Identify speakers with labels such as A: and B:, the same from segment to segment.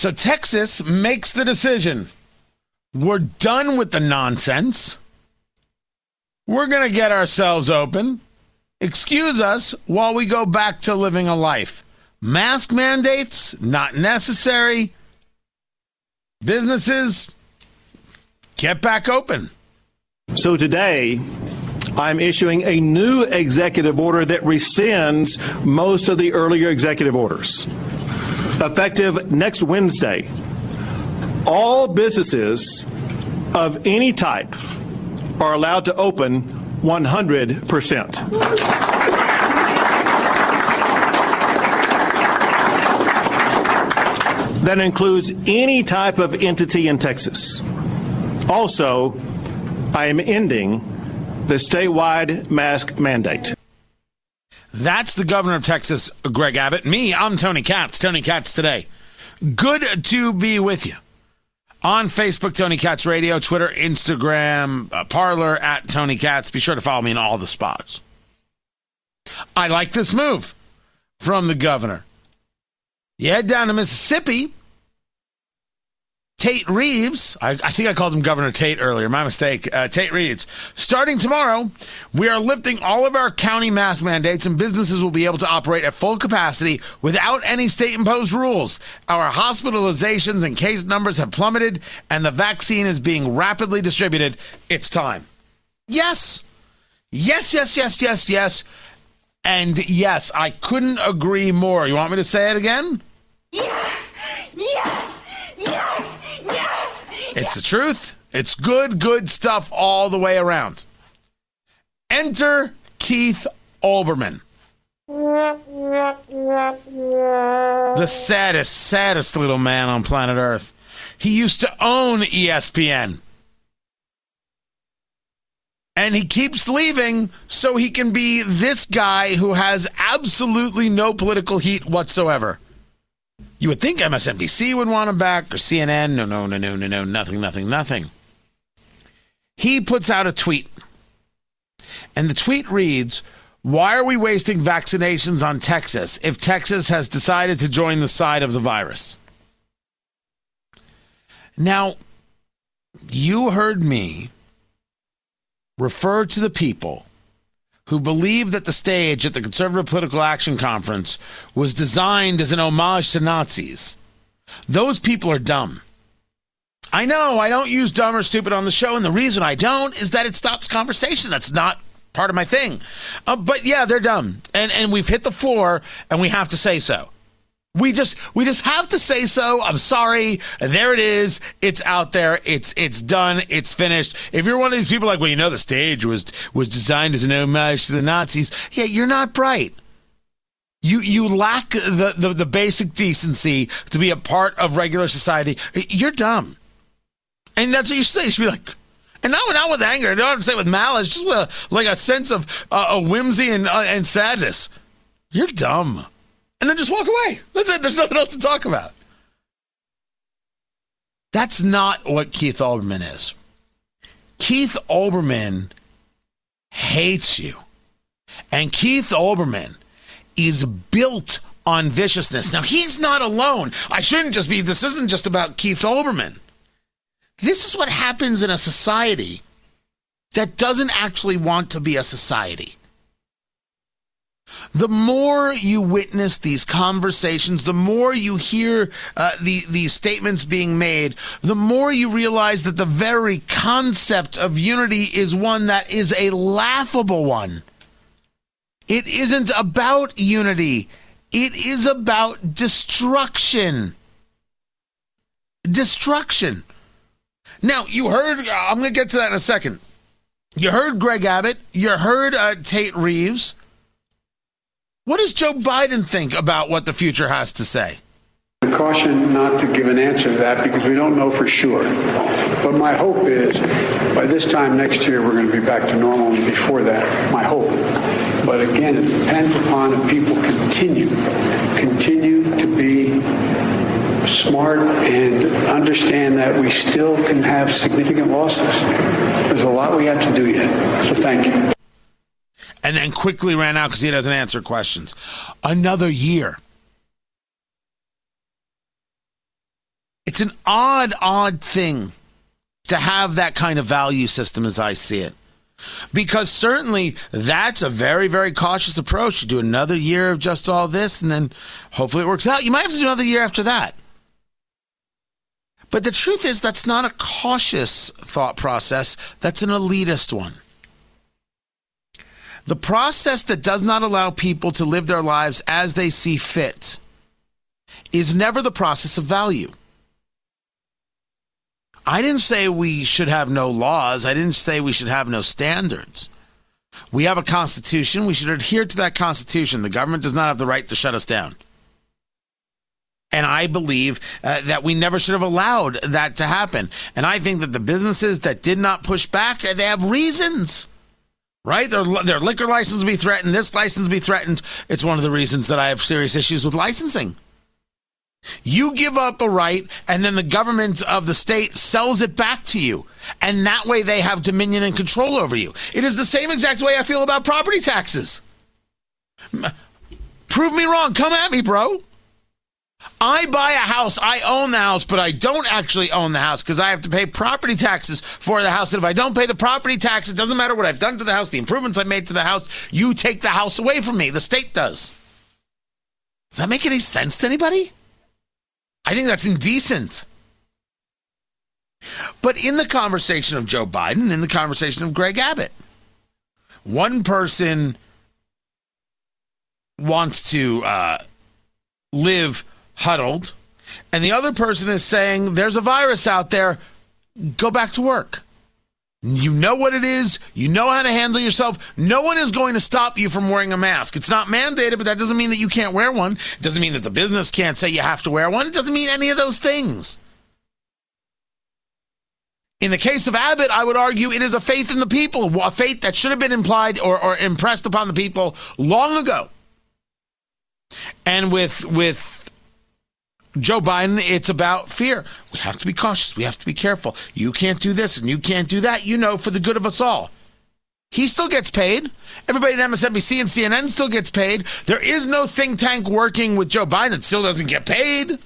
A: So Texas makes the decision. We're done with the nonsense. We're going to get ourselves open. Excuse us while we go back to living a life. Mask mandates, not necessary. Businesses, get back open.
B: So today, I'm issuing a new executive order that rescinds most of the earlier executive orders. Effective next Wednesday, all businesses of any type are allowed to open 100%. That includes any type of entity in Texas. Also, I am ending the statewide mask mandate.
A: That's the governor of Texas, Greg Abbott. Me, I'm Tony Katz. Tony Katz today. Good to be with you. On Facebook, Tony Katz Radio, Twitter, Instagram, uh, Parler at Tony Katz. Be sure to follow me in all the spots. I like this move from the governor. You head down to Mississippi. Tate Reeves, I, I, think I called him Governor Tate earlier, my mistake. Uh, Tate Reeves. Starting tomorrow, we are lifting all of our county mask mandates, and businesses will be able to operate at full capacity without any state imposed rules. Our hospitalizations and case numbers have plummeted, and the vaccine is being rapidly distributed. It's time. Yes. Yes, yes, yes, yes, yes. And yes, I couldn't agree more. You want me to say it again?
C: Yes! Yes! Yes!
A: It's the truth. It's good, good stuff all the way around. Enter Keith Olbermann. The saddest, saddest little man on planet Earth. He used to own ESPN. And he keeps leaving so he can be this guy who has absolutely no political heat whatsoever. You would think MSNBC would want him back or CNN. No, no, no, no, no, no, nothing, nothing, nothing. He puts out a tweet. And the tweet reads Why are we wasting vaccinations on Texas if Texas has decided to join the side of the virus? Now, you heard me refer to the people who believed that the stage at the Conservative Political Action Conference was designed as an homage to Nazis. Those people are dumb. I know I don't use dumb or stupid on the show, and the reason I don't is that it stops conversation. That's not part of my thing. Uh, but yeah, they're dumb, and and we've hit the floor, and we have to say so. We just we just have to say so. I'm sorry. There it is. It's out there. It's it's done. It's finished. If you're one of these people like, well, you know, the stage was was designed as an homage to the Nazis. Yeah, you're not bright. You you lack the, the, the basic decency to be a part of regular society. You're dumb. And that's what you say. You should be like, and not, not with anger. Don't have to say with malice. Just with a, like a sense of uh, a whimsy and uh, and sadness. You're dumb and then just walk away. That's it. There's nothing else to talk about. That's not what Keith Olbermann is. Keith Olbermann hates you. And Keith Olbermann is built on viciousness. Now, he's not alone. I shouldn't just be, this isn't just about Keith Olbermann. This is what happens in a society that doesn't actually want to be a society. The more you witness these conversations, the more you hear uh, the, these statements being made, the more you realize that the very concept of unity is one that is a laughable one. It isn't about unity, it is about destruction. Destruction. Now, you heard, I'm going to get to that in a second. You heard Greg Abbott, you heard uh, Tate Reeves. What does Joe Biden think about what the future has to say?
D: Caution not to give an answer to that because we don't know for sure. But my hope is by this time next year we're going to be back to normal and before that, my hope. But again, it depends upon if people continue, continue to be smart and understand that we still can have significant losses. There's a lot we have to do yet. So thank you
A: and then quickly ran out because he doesn't answer questions. Another year. It's an odd, odd thing to have that kind of value system as I see it. Because certainly that's a very, very cautious approach to do another year of just all this and then hopefully it works out. You might have to do another year after that. But the truth is, that's not a cautious thought process, that's an elitist one. The process that does not allow people to live their lives as they see fit is never the process of value. I didn't say we should have no laws. I didn't say we should have no standards. We have a constitution. We should adhere to that constitution. The government does not have the right to shut us down. And I believe uh, that we never should have allowed that to happen. And I think that the businesses that did not push back, they have reasons right? Their, their liquor license be threatened, this license be threatened. It's one of the reasons that I have serious issues with licensing. You give up a right, and then the government of the state sells it back to you. And that way they have dominion and control over you. It is the same exact way I feel about property taxes. Prove me wrong. Come at me, bro. I buy a house, I own the house, but I don't actually own the house because I have to pay property taxes for the house. And if I don't pay the property tax, it doesn't matter what I've done to the house, the improvements I made to the house, you take the house away from me. The state does. Does that make any sense to anybody? I think that's indecent. But in the conversation of Joe Biden, in the conversation of Greg Abbott, one person wants to uh, live huddled, and the other person is saying, There's a virus out there, go back to work. You know what it is. You know how to handle yourself. No one is going to stop you from wearing a mask. It's not mandated, but that doesn't mean that you can't wear one. It doesn't mean that the business can't say you have to wear one. It doesn't mean any of those things. In the case of Abbott, I would argue it is a faith in the people, a faith that should have been implied or, or impressed upon the people long ago. And with with Joe Biden, it's about fear. We have to be cautious. We have to be careful. You can't do this and you can't do that, you know, for the good of us all. He still gets paid. Everybody at MSNBC and CNN still gets paid. There is no think tank working with Joe Biden that still doesn't get paid.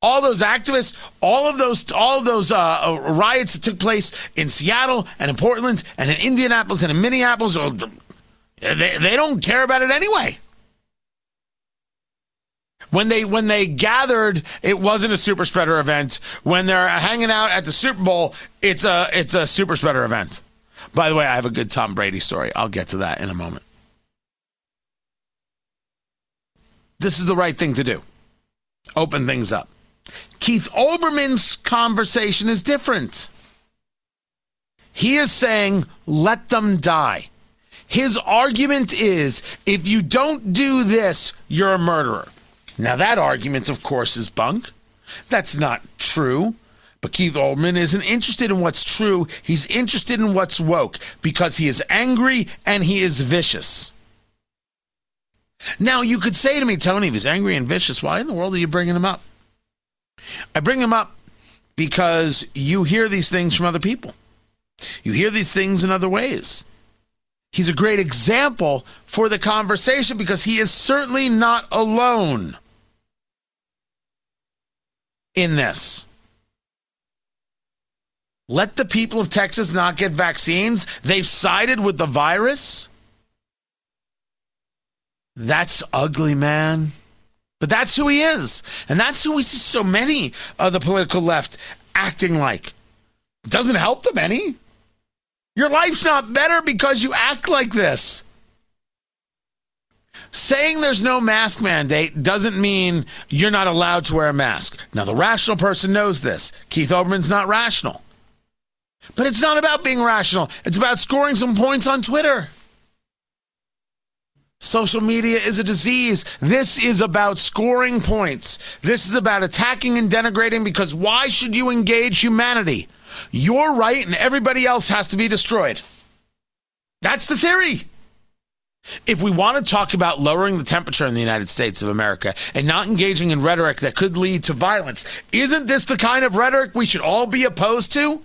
A: All those activists, all of those, all of those uh, uh riots that took place in Seattle and in Portland and in Indianapolis and in Minneapolis, they, they don't care about it anyway. When they when they gathered, it wasn't a super spreader event. When they're hanging out at the Super Bowl, it's a it's a super spreader event. By the way, I have a good Tom Brady story. I'll get to that in a moment. This is the right thing to do. Open things up. Keith Olbermann's conversation is different. He is saying, let them die. His argument is if you don't do this, you're a murderer. Now, that argument, of course, is bunk. That's not true. But Keith Olbermann isn't interested in what's true. He's interested in what's woke because he is angry and he is vicious. Now, you could say to me, Tony, if he's angry and vicious, why in the world are you bringing him up? I bring him up because you hear these things from other people. You hear these things in other ways. He's a great example for the conversation because he is certainly not alone in this. Let the people of Texas not get vaccines. They've sided with the virus. That's ugly, man. But that's who he is. And that's who we see so many of the political left acting like. Doesn't help them any. Your life's not better because you act like this. Saying there's no mask mandate doesn't mean you're not allowed to wear a mask. Now, the rational person knows this. Keith Olbermann's not rational. But it's not about being rational, it's about scoring some points on Twitter. Social media is a disease. This is about scoring points. This is about attacking and denigrating because why should you engage humanity? You're right and everybody else has to be destroyed. That's the theory. If we want to talk about lowering the temperature in the United States of America and not engaging in rhetoric that could lead to violence, isn't this the kind of rhetoric we should all be opposed to?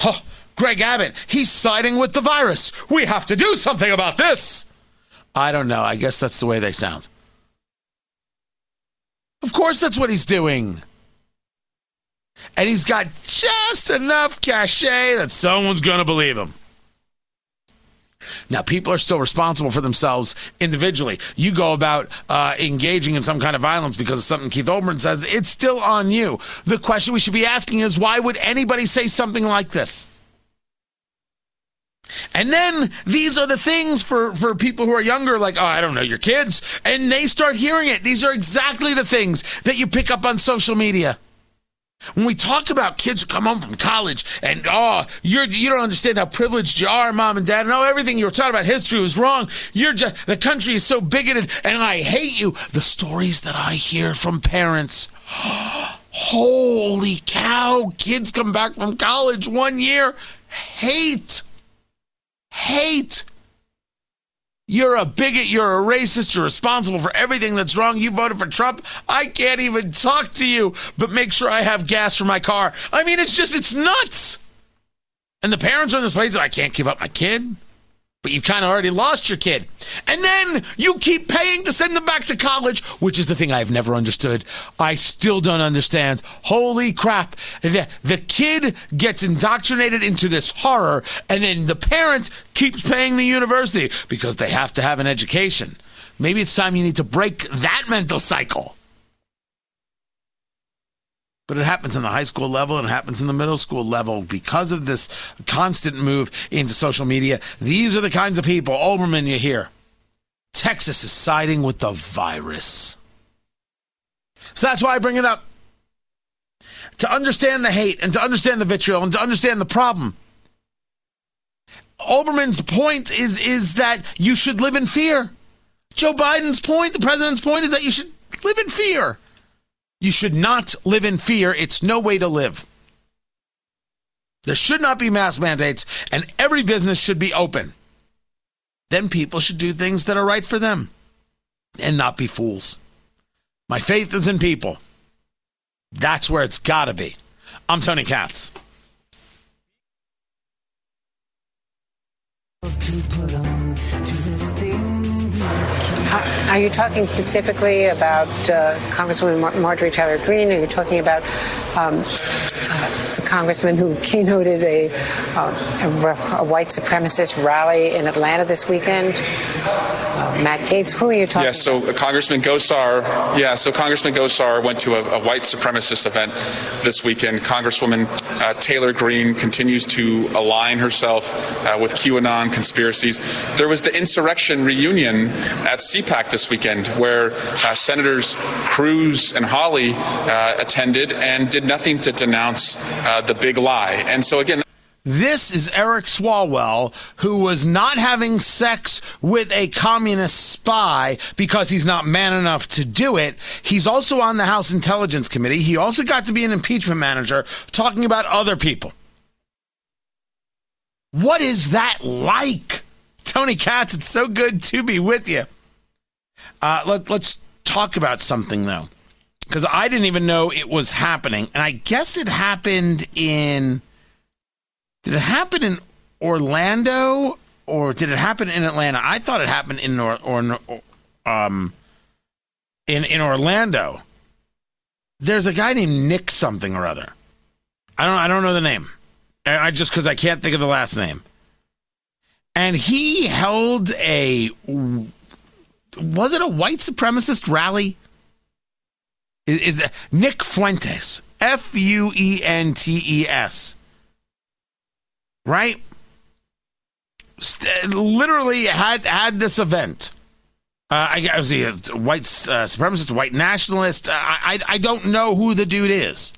A: Huh, Greg Abbott, he's siding with the virus. We have to do something about this. I don't know. I guess that's the way they sound. Of course, that's what he's doing. And he's got just enough cachet that someone's going to believe him. Now, people are still responsible for themselves individually. You go about uh, engaging in some kind of violence because of something Keith Olbermann says, it's still on you. The question we should be asking is why would anybody say something like this? And then these are the things for, for people who are younger, like, oh, I don't know, your kids. And they start hearing it. These are exactly the things that you pick up on social media. When we talk about kids who come home from college and oh, you're you don't understand how privileged you are, mom and dad, oh, everything you were taught about history was wrong. You're just the country is so bigoted, and I hate you. The stories that I hear from parents. Holy cow! Kids come back from college one year, hate hate. You're a bigot. You're a racist. You're responsible for everything that's wrong. You voted for Trump. I can't even talk to you, but make sure I have gas for my car. I mean, it's just, it's nuts. And the parents are in this place that I can't give up my kid but you've kind of already lost your kid. And then you keep paying to send them back to college, which is the thing I've never understood. I still don't understand. Holy crap. The, the kid gets indoctrinated into this horror, and then the parent keeps paying the university because they have to have an education. Maybe it's time you need to break that mental cycle. But it happens in the high school level and it happens in the middle school level because of this constant move into social media. These are the kinds of people, Olbermann, you hear. Texas is siding with the virus. So that's why I bring it up. To understand the hate and to understand the vitriol and to understand the problem. Olbermann's point is, is that you should live in fear. Joe Biden's point, the president's point, is that you should live in fear. You should not live in fear. It's no way to live. There should not be mask mandates, and every business should be open. Then people should do things that are right for them and not be fools. My faith is in people. That's where it's got to be. I'm Tony Katz.
E: Are you talking specifically about uh, Congresswoman Mar- Marjorie Taylor Greene? Are you talking about um, uh, the congressman who keynoted a, uh, a, a, white supremacist rally in Atlanta this weekend? Matt Gaetz, Who are you talking?
F: Yes. Yeah, so Congressman Gosar. Yeah. So Congressman Gosar went to a, a white supremacist event this weekend. Congresswoman uh, Taylor Greene continues to align herself uh, with QAnon conspiracies. There was the insurrection reunion at CPAC this weekend, where uh, Senators Cruz and Hawley uh, attended and did nothing to denounce uh, the big lie. And so, again,
A: this is Eric Swalwell, who was not having sex with a communist spy because he's not man enough to do it. He's also on the House Intelligence Committee. He also got to be an impeachment manager talking about other people. What is that like? Tony Katz, it's so good to be with you. Uh, let, let's talk about something, though, because I didn't even know it was happening. And I guess it happened in. Did it happen in Orlando or did it happen in Atlanta? I thought it happened in or, or um in in Orlando. There's a guy named Nick something or other. I don't I don't know the name. I just because I can't think of the last name. And he held a was it a white supremacist rally? Is, is that Nick Fuentes? F U E N T E S right? St- literally had had this event. Uh, I, I was a white uh, supremacist, white nationalist. Uh, I, I don't know who the dude is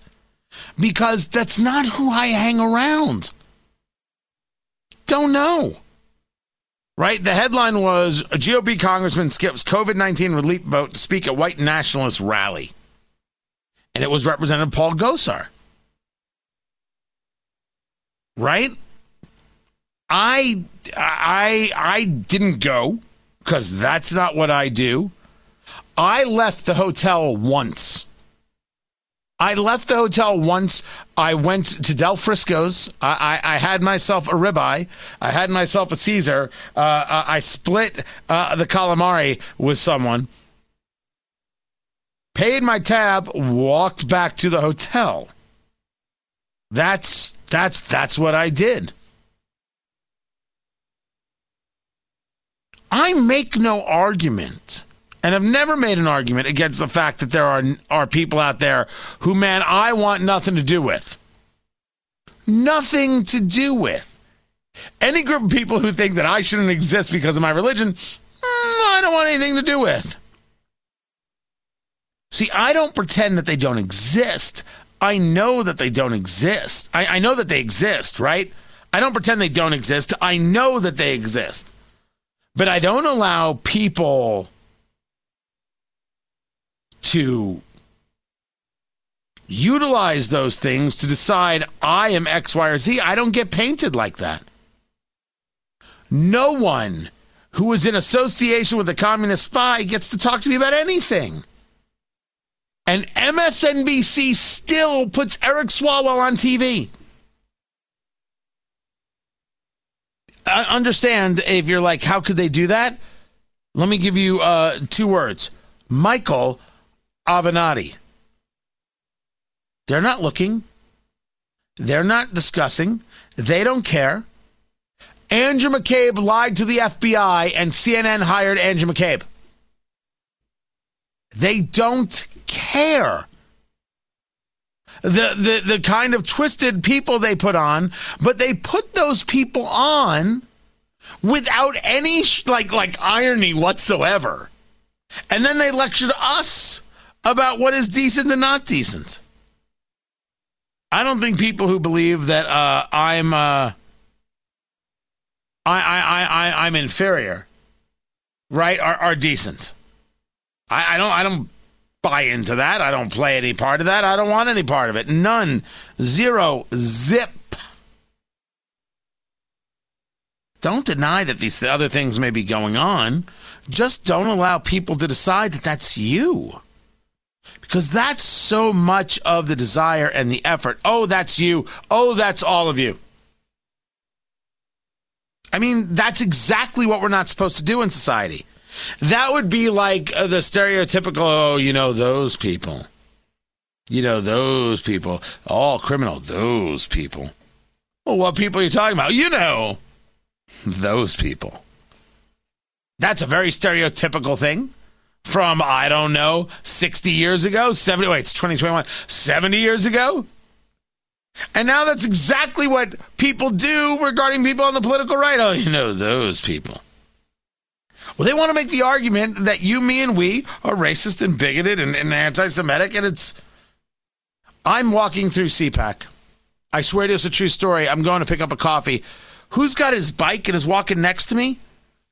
A: because that's not who I hang around. Don't know. Right? The headline was a GOP congressman skips COVID 19 relief vote to speak at white nationalist rally. And it was Representative Paul Gosar. Right? I I I didn't go because that's not what I do. I left the hotel once. I left the hotel once. I went to Del Frisco's. I, I, I had myself a ribeye. I had myself a Caesar. Uh, uh, I split uh, the calamari with someone. paid my tab, walked back to the hotel. That's that's that's what I did. I make no argument and have never made an argument against the fact that there are are people out there who man I want nothing to do with. Nothing to do with. Any group of people who think that I shouldn't exist because of my religion, mm, I don't want anything to do with. See, I don't pretend that they don't exist. I know that they don't exist. I, I know that they exist, right? I don't pretend they don't exist. I know that they exist. But I don't allow people to utilize those things to decide I am X, Y, or Z. I don't get painted like that. No one who is in association with a communist spy gets to talk to me about anything. And MSNBC still puts Eric Swalwell on TV. I understand if you're like, how could they do that? Let me give you uh, two words Michael Avenatti. They're not looking, they're not discussing, they don't care. Andrew McCabe lied to the FBI and CNN hired Andrew McCabe. They don't care. The, the the kind of twisted people they put on, but they put those people on without any like like irony whatsoever. And then they lectured us about what is decent and not decent. I don't think people who believe that uh, I'm uh, I, I, I, I'm inferior, right, are, are decent. I, I don't I don't buy into that. I don't play any part of that. I don't want any part of it. None. Zero. Zip. Don't deny that these other things may be going on. Just don't allow people to decide that that's you. Because that's so much of the desire and the effort. Oh, that's you. Oh, that's all of you. I mean, that's exactly what we're not supposed to do in society. That would be like uh, the stereotypical, oh, you know, those people. You know, those people. All criminal, those people. Well, what people are you talking about? You know, those people. That's a very stereotypical thing from, I don't know, 60 years ago, 70, wait, it's 2021, 70 years ago. And now that's exactly what people do regarding people on the political right. Oh, you know, those people. Well, they want to make the argument that you, me, and we are racist and bigoted and, and anti Semitic. And it's. I'm walking through CPAC. I swear to you, it's a true story. I'm going to pick up a coffee. Who's got his bike and is walking next to me?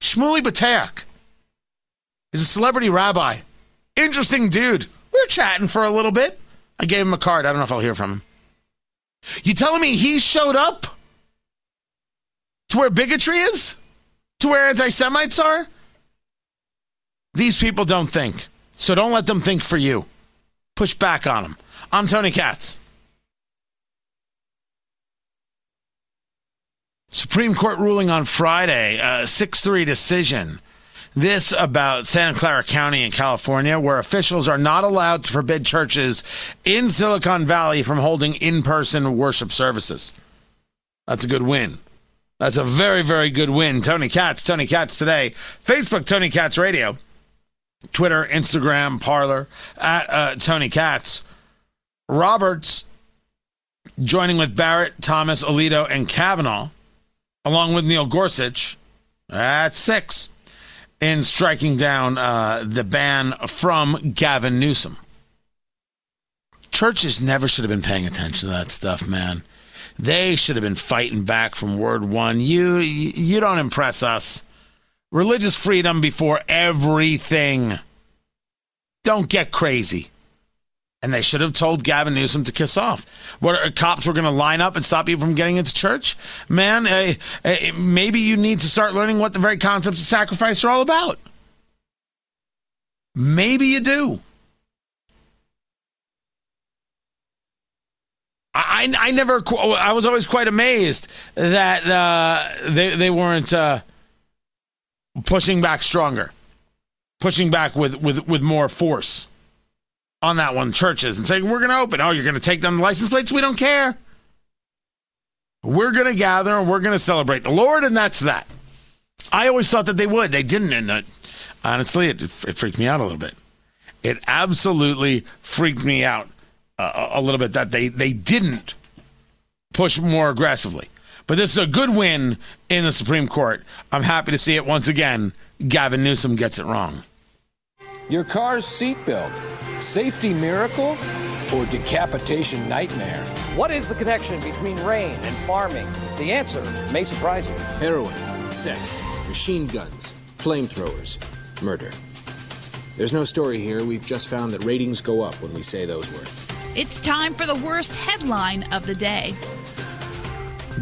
A: Shmuley Boteach. He's a celebrity rabbi. Interesting dude. We were chatting for a little bit. I gave him a card. I don't know if I'll hear from him. You telling me he showed up to where bigotry is? To where anti Semites are? These people don't think. So don't let them think for you. Push back on them. I'm Tony Katz. Supreme Court ruling on Friday, a 6 3 decision. This about Santa Clara County in California, where officials are not allowed to forbid churches in Silicon Valley from holding in person worship services. That's a good win. That's a very, very good win. Tony Katz, Tony Katz today. Facebook, Tony Katz Radio. Twitter, Instagram, Parler, at uh, Tony Katz. Roberts joining with Barrett, Thomas, Alito, and Kavanaugh, along with Neil Gorsuch. That's six in striking down uh, the ban from Gavin Newsom. Churches never should have been paying attention to that stuff, man. They should have been fighting back from word one. You you don't impress us. Religious freedom before everything. Don't get crazy. And they should have told Gavin Newsom to kiss off. What uh, cops were going to line up and stop you from getting into church? Man, uh, uh, maybe you need to start learning what the very concepts of sacrifice are all about. Maybe you do. I, I, never, I was always quite amazed that uh, they, they weren't uh, pushing back stronger, pushing back with, with, with more force on that one, churches, and saying, we're going to open. Oh, you're going to take down the license plates? We don't care. We're going to gather and we're going to celebrate the Lord, and that's that. I always thought that they would. They didn't. And uh, honestly, it, it freaked me out a little bit. It absolutely freaked me out uh, a little bit that they, they didn't push more aggressively. But this is a good win in the Supreme Court. I'm happy to see it once again. Gavin Newsom gets it wrong.
G: Your car's seatbelt, safety miracle or decapitation nightmare?
H: What is the connection between rain and farming? The answer may surprise you.
G: Heroin, sex, machine guns, flamethrowers, murder. There's no story here. We've just found that ratings go up when we say those words.
I: It's time for the worst headline of the day.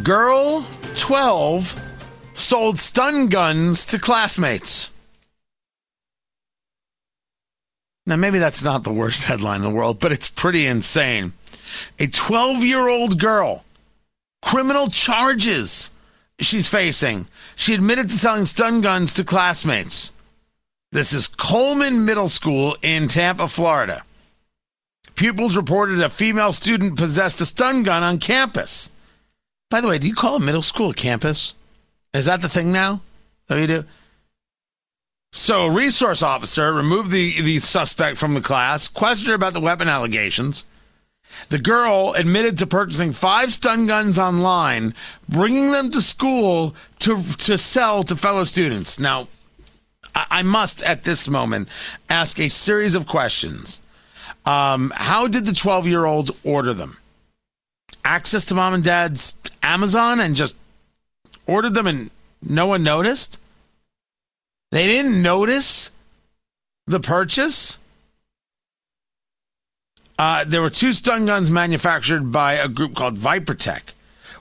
A: Girl 12 sold stun guns to classmates. Now, maybe that's not the worst headline in the world, but it's pretty insane. A 12 year old girl, criminal charges she's facing. She admitted to selling stun guns to classmates. This is Coleman Middle School in Tampa, Florida. Pupils reported a female student possessed a stun gun on campus. By the way, do you call a middle school a campus? Is that the thing now? That you do? So, a resource officer removed the, the suspect from the class, questioned her about the weapon allegations. The girl admitted to purchasing five stun guns online, bringing them to school to, to sell to fellow students. Now, I, I must at this moment ask a series of questions. Um, how did the 12 year old order them? Access to mom and dad's Amazon and just ordered them and no one noticed? They didn't notice the purchase? Uh, there were two stun guns manufactured by a group called Vipertek,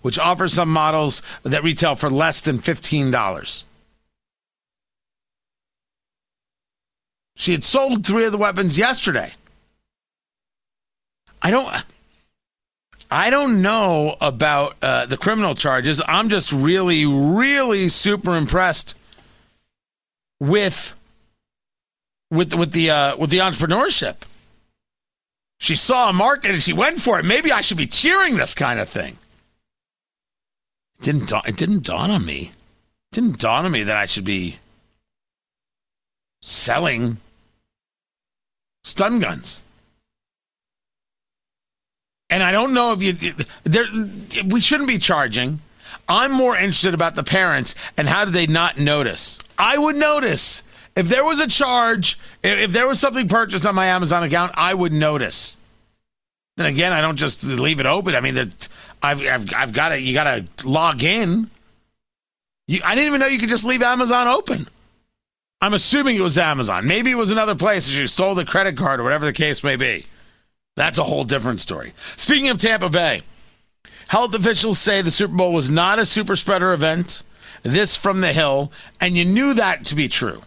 A: which offers some models that retail for less than $15. She had sold three of the weapons yesterday. I don't. I don't know about uh, the criminal charges. I'm just really, really super impressed with with with the uh, with the entrepreneurship. She saw a market and she went for it. Maybe I should be cheering this kind of thing. It didn't it didn't dawn on me. It didn't dawn on me that I should be selling stun guns. And I don't know if you there we shouldn't be charging. I'm more interested about the parents and how did they not notice? I would notice. If there was a charge, if there was something purchased on my Amazon account, I would notice. Then again, I don't just leave it open. I mean, I've, I've, I've got to, you got to log in. You, I didn't even know you could just leave Amazon open. I'm assuming it was Amazon. Maybe it was another place that you stole the credit card or whatever the case may be. That's a whole different story. Speaking of Tampa Bay, health officials say the Super Bowl was not a super spreader event. This from the Hill, and you knew that to be true.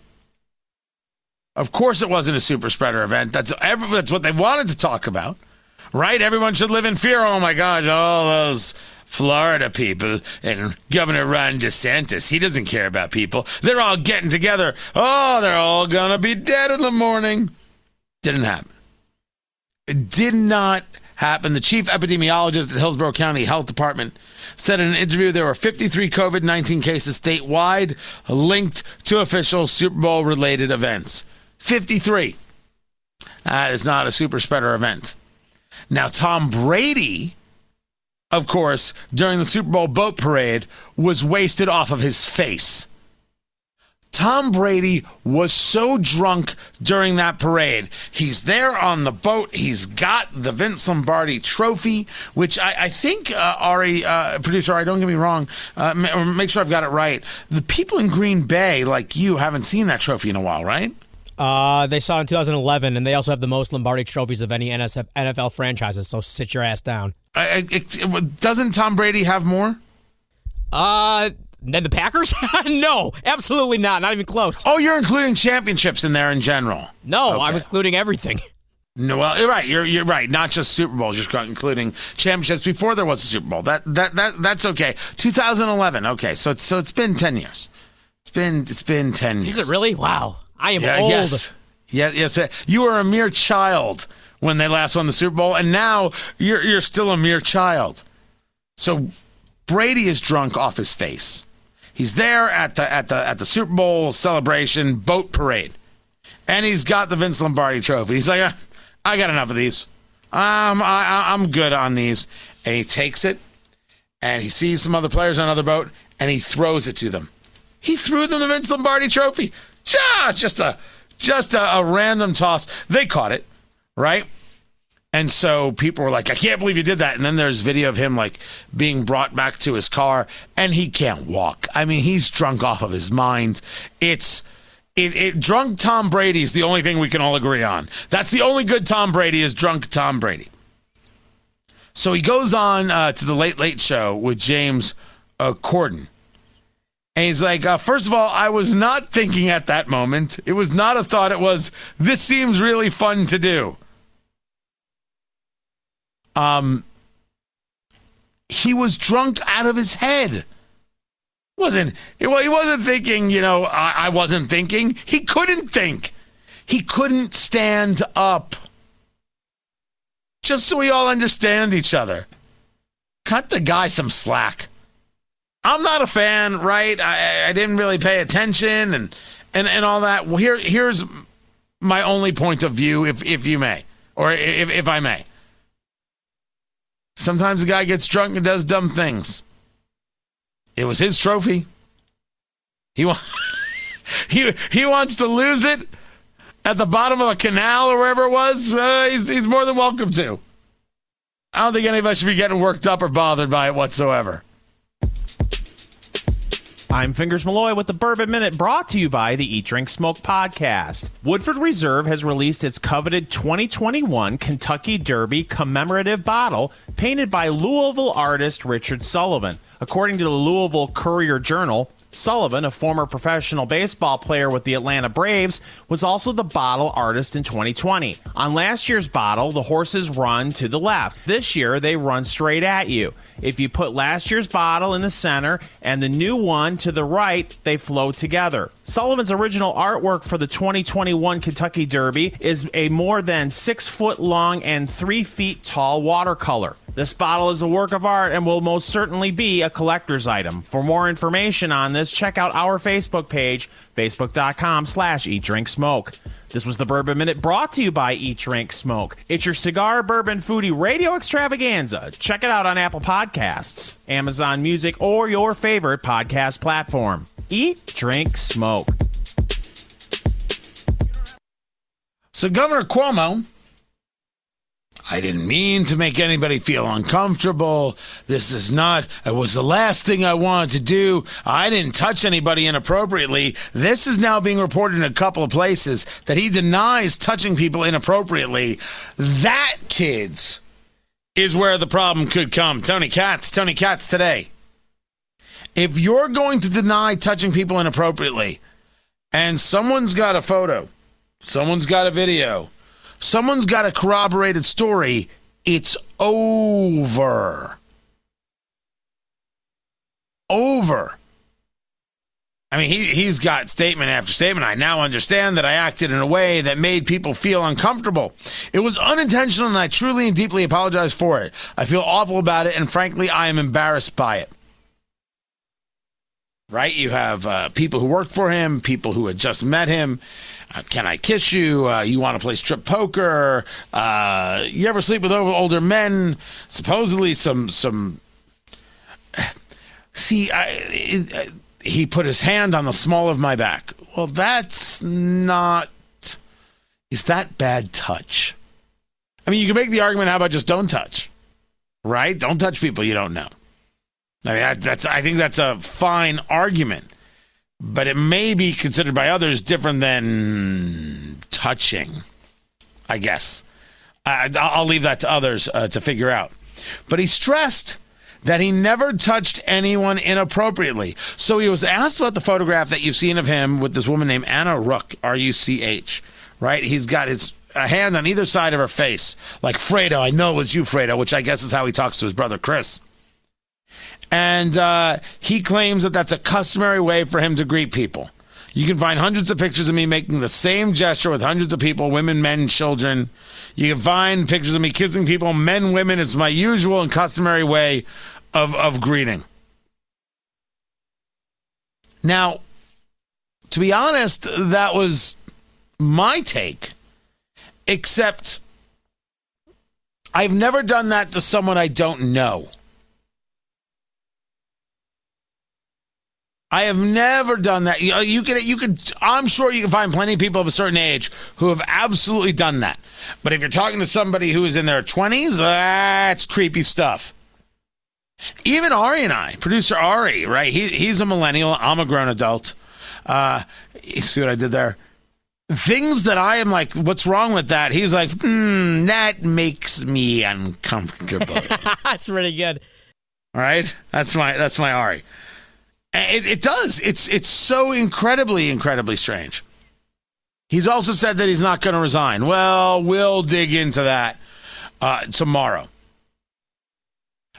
A: Of course, it wasn't a super spreader event. That's every, that's what they wanted to talk about, right? Everyone should live in fear. Oh my gosh, all those Florida people and Governor Ron DeSantis. He doesn't care about people. They're all getting together. Oh, they're all gonna be dead in the morning. Didn't happen. It did not happen. The chief epidemiologist at Hillsborough County Health Department said in an interview there were 53 COVID 19 cases statewide linked to official Super Bowl related events. 53. That is not a super spreader event. Now, Tom Brady, of course, during the Super Bowl boat parade, was wasted off of his face. Tom Brady was so drunk during that parade. He's there on the boat. He's got the Vince Lombardi trophy, which I, I think, uh, Ari, uh, producer, Ari, don't get me wrong, uh, make sure I've got it right. The people in Green Bay, like you, haven't seen that trophy in a while, right?
J: Uh, they saw it in 2011, and they also have the most Lombardi trophies of any NFL franchises. So sit your ass down.
A: it, it, doesn't Tom Brady have more?
J: Uh, than the Packers? no, absolutely not. Not even close.
A: Oh, you're including championships in there in general.
J: No, okay. I'm including everything.
A: No, well, you're right. You're you're right. Not just Super Bowls, just including championships before there was a Super Bowl. That that that that's okay. 2011. Okay, so it's so it's been 10 years. It's been it's been 10 years.
J: Is it really? Wow. I am
A: yeah,
J: old.
A: Yes. Yeah, yes. Uh, you were a mere child when they last won the Super Bowl, and now you're you're still a mere child. So Brady is drunk off his face. He's there at the at the at the Super Bowl celebration boat parade, and he's got the Vince Lombardi Trophy. He's like, "Ah, I got enough of these. Um, I, I'm good on these, and he takes it, and he sees some other players on another boat, and he throws it to them. He threw them the Vince Lombardi Trophy. Yeah, just a just a, a random toss. They caught it, right? And so people were like, I can't believe you did that. And then there's video of him like being brought back to his car and he can't walk. I mean, he's drunk off of his mind. It's it, it drunk Tom Brady is the only thing we can all agree on. That's the only good Tom Brady is drunk Tom Brady. So he goes on uh, to the Late Late Show with James uh, Corden. And he's like, uh, first of all, I was not thinking at that moment. It was not a thought. It was, this seems really fun to do. Um, he was drunk out of his head. Wasn't he? Well, he wasn't thinking. You know, I, I wasn't thinking. He couldn't think. He couldn't stand up. Just so we all understand each other. Cut the guy some slack. I'm not a fan, right? I, I didn't really pay attention and and and all that. Well, here here's my only point of view, if if you may, or if if I may. Sometimes a guy gets drunk and does dumb things. It was his trophy. He wa- he he wants to lose it at the bottom of a canal or wherever it was. Uh, he's he's more than welcome to. I don't think any of us should be getting worked up or bothered by it whatsoever.
K: I'm Fingers Malloy with the Bourbon Minute brought to you by the Eat Drink Smoke podcast. Woodford Reserve has released its coveted 2021 Kentucky Derby commemorative bottle painted by Louisville artist Richard Sullivan. According to the Louisville Courier Journal, Sullivan, a former professional baseball player with the Atlanta Braves, was also the bottle artist in 2020. On last year's bottle, the horses run to the left. This year, they run straight at you. If you put last year's bottle in the center and the new one to the right, they flow together. Sullivan's original artwork for the 2021 Kentucky Derby is a more than six foot long and three feet tall watercolor. This bottle is a work of art and will most certainly be a collector's item. For more information on this, check out our Facebook page, facebook.com slash eat drink smoke. This was the Bourbon Minute brought to you by Eat Drink Smoke. It's your cigar bourbon foodie radio extravaganza. Check it out on Apple Podcasts, Amazon Music, or your favorite podcast platform. Eat, drink, smoke.
A: So Governor Cuomo, I didn't mean to make anybody feel uncomfortable. This is not, it was the last thing I wanted to do. I didn't touch anybody inappropriately. This is now being reported in a couple of places that he denies touching people inappropriately. That, kids, is where the problem could come. Tony Katz, Tony Katz today. If you're going to deny touching people inappropriately and someone's got a photo, someone's got a video, someone's got a corroborated story, it's over. Over. I mean, he, he's got statement after statement. I now understand that I acted in a way that made people feel uncomfortable. It was unintentional, and I truly and deeply apologize for it. I feel awful about it, and frankly, I am embarrassed by it. Right? You have uh, people who work for him, people who had just met him. Uh, can I kiss you? Uh, you want to play strip poker? Uh, you ever sleep with older men? Supposedly, some some. See, I, it, he put his hand on the small of my back. Well, that's not. Is that bad touch? I mean, you can make the argument. How about just don't touch? Right? Don't touch people you don't know. I mean, that's. I think that's a fine argument but it may be considered by others different than touching. I guess. I, will leave that to others uh, to figure out. But he stressed that he never touched anyone inappropriately. So he was asked about the photograph that you've seen of him with this woman named Anna Ruch, R U C H, right? He's got his a hand on either side of her face, like Fredo. I know it was you, Fredo, which I guess is how he talks to his brother Chris. And uh, he claims that that's a customary way for him to greet people. You can find hundreds of pictures of me making the same gesture with hundreds of people, women, men, children. You can find pictures of me kissing people, men, women. It's my usual and customary way of, of greeting. Now, to be honest, that was my take, except I've never done that to someone I don't know. I have never done that. You, you can, you can. I'm sure you can find plenty of people of a certain age who have absolutely done that. But if you're talking to somebody who is in their 20s, that's creepy stuff. Even Ari and I, producer Ari, right? He, he's a millennial. I'm a grown adult. Uh, you see what I did there? Things that I am like, what's wrong with that? He's like, hmm, that makes me uncomfortable.
J: That's really good.
A: All right, that's my that's my Ari. It, it does. It's it's so incredibly incredibly strange. He's also said that he's not going to resign. Well, we'll dig into that uh, tomorrow.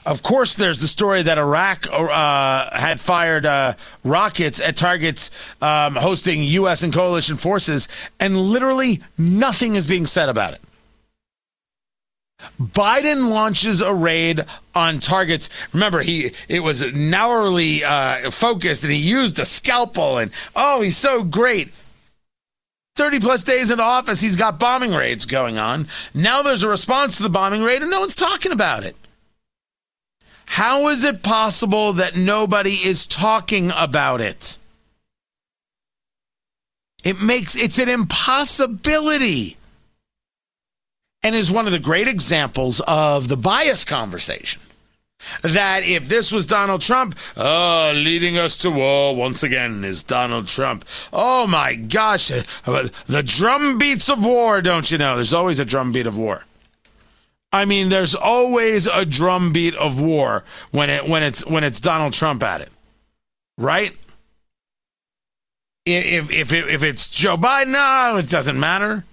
A: Of course, there's the story that Iraq uh, had fired uh, rockets at targets um, hosting U.S. and coalition forces, and literally nothing is being said about it. Biden launches a raid on targets. Remember, he it was narrowly uh, focused, and he used a scalpel. And oh, he's so great. 30 plus days in office, he's got bombing raids going on. Now there's a response to the bombing raid, and no one's talking about it. How is it possible that nobody is talking about it? It makes it's an impossibility. And is one of the great examples of the bias conversation. That if this was Donald Trump, oh, leading us to war once again is Donald Trump. Oh my gosh, uh, the drum beats of war, don't you know? There's always a drum beat of war. I mean, there's always a drumbeat of war when it when it's when it's Donald Trump at it, right? If if if it's Joe Biden, no, it doesn't matter.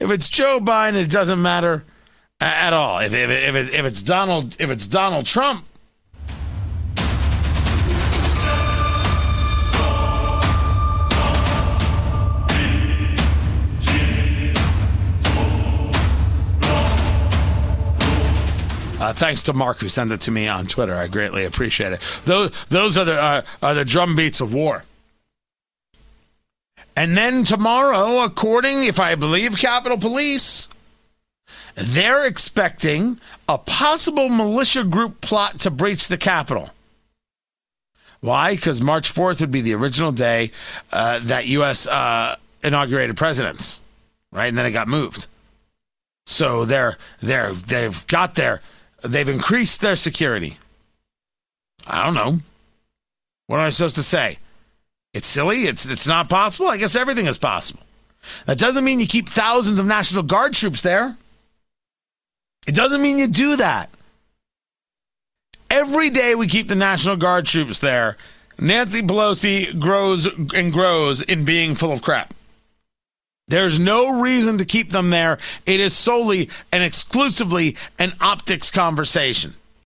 A: If it's Joe Biden, it doesn't matter at all. If if if, it, if it's Donald if it's Donald Trump, Uh, thanks to Mark who sent it to me on Twitter. I greatly appreciate it. Those those are the uh, are the drum beats of war. And then tomorrow, according, if I believe Capitol Police, they're expecting a possible militia group plot to breach the Capitol. Why? Because March 4th would be the original day uh, that U.S. Uh, inaugurated presidents, right? And then it got moved. So they're they're they've got their they've increased their security. I don't know. What am I supposed to say? It's silly. It's it's not possible. I guess everything is possible. That doesn't mean you keep thousands of National Guard troops there. It doesn't mean you do that. Every day we keep the National Guard troops there. Nancy Pelosi grows and grows in being full of crap. There's no reason to keep them there. It is solely and exclusively an optics conversation.